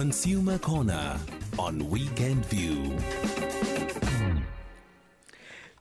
Consumer Corner on Weekend View.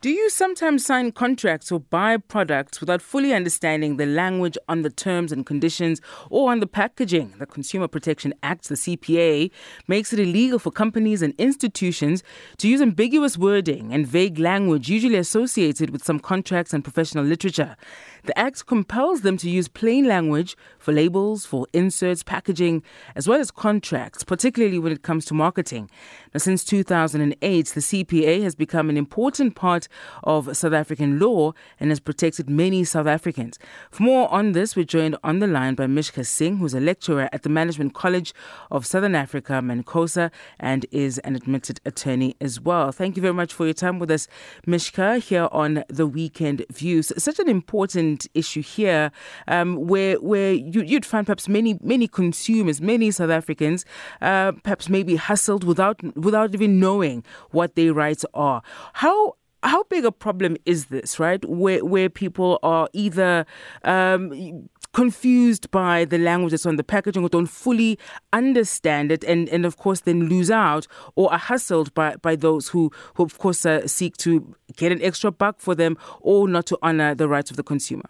Do you sometimes sign contracts or buy products without fully understanding the language on the terms and conditions or on the packaging? The Consumer Protection Act, the CPA, makes it illegal for companies and institutions to use ambiguous wording and vague language usually associated with some contracts and professional literature. The Act compels them to use plain language for labels, for inserts, packaging, as well as contracts, particularly when it comes to marketing. Now, since 2008, the CPA has become an important part of South African law and has protected many South Africans. For more on this, we're joined on the line by Mishka Singh, who's a lecturer at the Management College of Southern Africa, Mancosa, and is an admitted attorney as well. Thank you very much for your time with us, Mishka, here on The Weekend Views. Such an important issue here, um, where where you, would find perhaps many many consumers, many South Africans, uh, perhaps maybe hustled without without even knowing what their rights are. How how big a problem is this, right? Where where people are either um, confused by the language that's on the packaging or don't fully understand it, and, and of course then lose out or are hustled by, by those who, who of course uh, seek to get an extra buck for them or not to honor the rights of the consumer.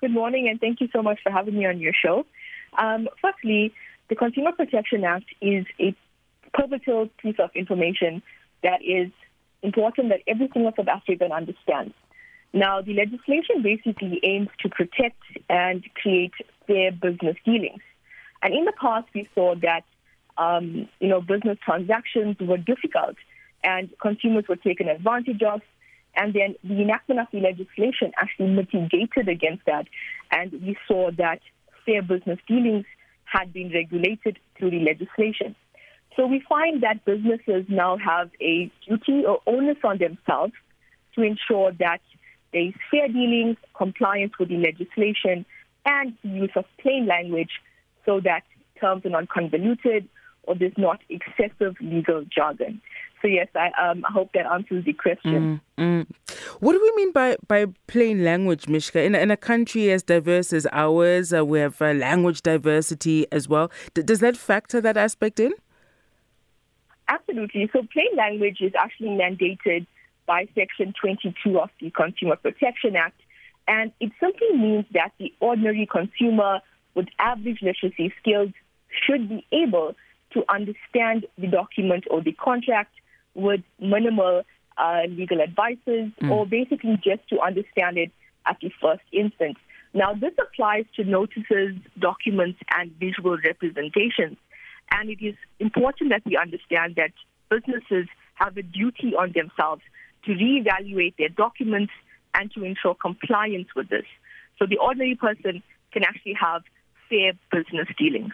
Good morning, and thank you so much for having me on your show. Um, firstly, the Consumer Protection Act is a pivotal piece of information that is important that every single South African understands. Now, the legislation basically aims to protect and create fair business dealings. And in the past, we saw that um, you know business transactions were difficult and consumers were taken advantage of. And then the enactment of the legislation actually mitigated against that. And we saw that fair business dealings had been regulated through the legislation. So we find that businesses now have a duty or onus on themselves to ensure that there is fair dealings, compliance with the legislation, and the use of plain language so that terms are not convoluted or there's not excessive legal jargon. So yes, I um, hope that answers the question. Mm, mm. What do we mean by, by plain language, Mishka? In, in a country as diverse as ours, uh, we have uh, language diversity as well. D- does that factor that aspect in? Absolutely. So plain language is actually mandated by Section 22 of the Consumer Protection Act. And it simply means that the ordinary consumer with average literacy skills should be able to understand the document or the contract with minimal uh, legal advices mm. or basically just to understand it at the first instance. Now, this applies to notices, documents, and visual representations. And it is important that we understand that businesses have a duty on themselves to reevaluate their documents and to ensure compliance with this. So the ordinary person can actually have fair business dealings.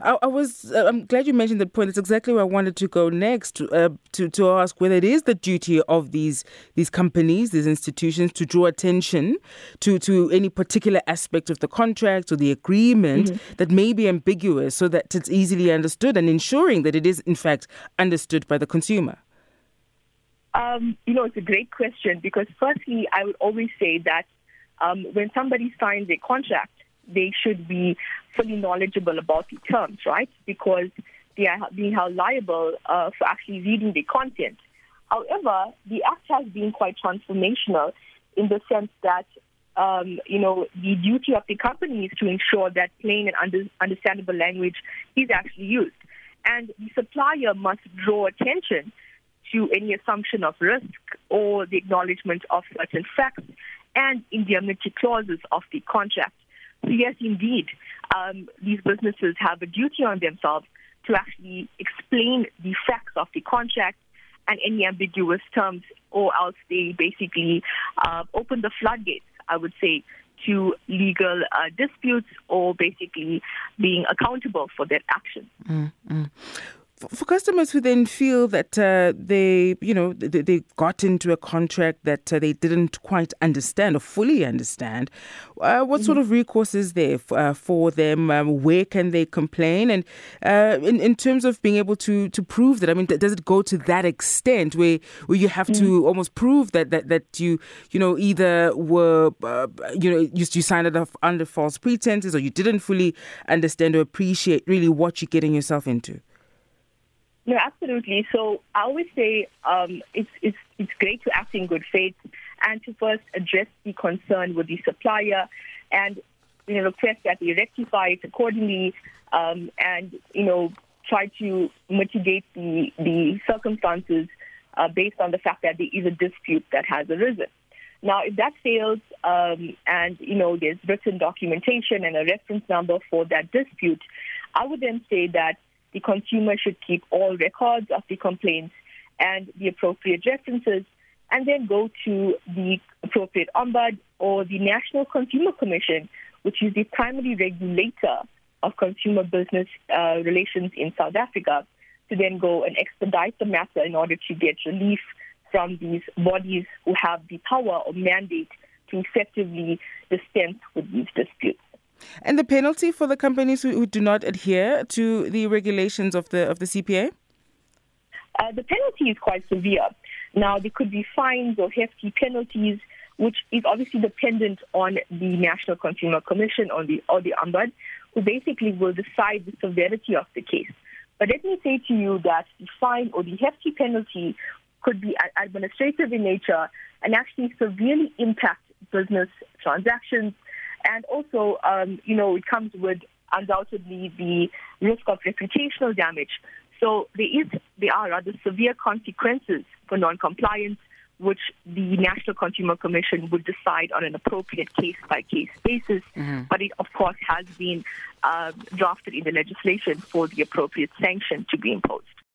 I, I was. Uh, I'm glad you mentioned that point. It's exactly where I wanted to go next. Uh, to to ask whether it is the duty of these these companies, these institutions, to draw attention to to any particular aspect of the contract or the agreement mm-hmm. that may be ambiguous, so that it's easily understood, and ensuring that it is in fact understood by the consumer. Um, you know, it's a great question because, firstly, I would always say that um, when somebody signs a contract, they should be fully knowledgeable about the terms, right? Because they are being held liable uh, for actually reading the content. However, the Act has been quite transformational in the sense that, um, you know, the duty of the company is to ensure that plain and under, understandable language is actually used. And the supplier must draw attention to any assumption of risk or the acknowledgement of certain facts and indemnity clauses of the contract. So yes, indeed, um, these businesses have a duty on themselves to actually explain the facts of the contract and any ambiguous terms, or else they basically uh, open the floodgates, I would say, to legal uh, disputes or basically being accountable for their actions. Mm-hmm. For customers who then feel that uh, they, you know, they, they, got into a contract that uh, they didn't quite understand or fully understand, uh, what mm-hmm. sort of recourse is there f- uh, for them? Um, where can they complain? And uh, in, in terms of being able to to prove that, I mean, does it go to that extent where where you have mm-hmm. to almost prove that, that that you you know either were uh, you know you, you signed it under false pretenses or you didn't fully understand or appreciate really what you're getting yourself into? No, absolutely. So I always say um, it's, it's, it's great to act in good faith and to first address the concern with the supplier and you know, request that they rectify it accordingly um, and, you know, try to mitigate the, the circumstances uh, based on the fact that there is a dispute that has arisen. Now, if that fails um, and, you know, there's written documentation and a reference number for that dispute, I would then say that the consumer should keep all records of the complaints and the appropriate references and then go to the appropriate ombud or the National Consumer Commission, which is the primary regulator of consumer business uh, relations in South Africa, to then go and expedite the matter in order to get relief from these bodies who have the power or mandate to effectively dispense with these disputes. And the penalty for the companies who, who do not adhere to the regulations of the of the CPA? Uh, the penalty is quite severe. Now, there could be fines or hefty penalties, which is obviously dependent on the National Consumer Commission or the or the Ombud, who basically will decide the severity of the case. But let me say to you that the fine or the hefty penalty could be administrative in nature and actually severely impact business transactions and also, um, you know, it comes with undoubtedly the risk of reputational damage. So there is, there are rather severe consequences for non-compliance, which the National Consumer Commission would decide on an appropriate case-by-case basis. Mm-hmm. But it, of course, has been uh, drafted in the legislation for the appropriate sanction to be imposed.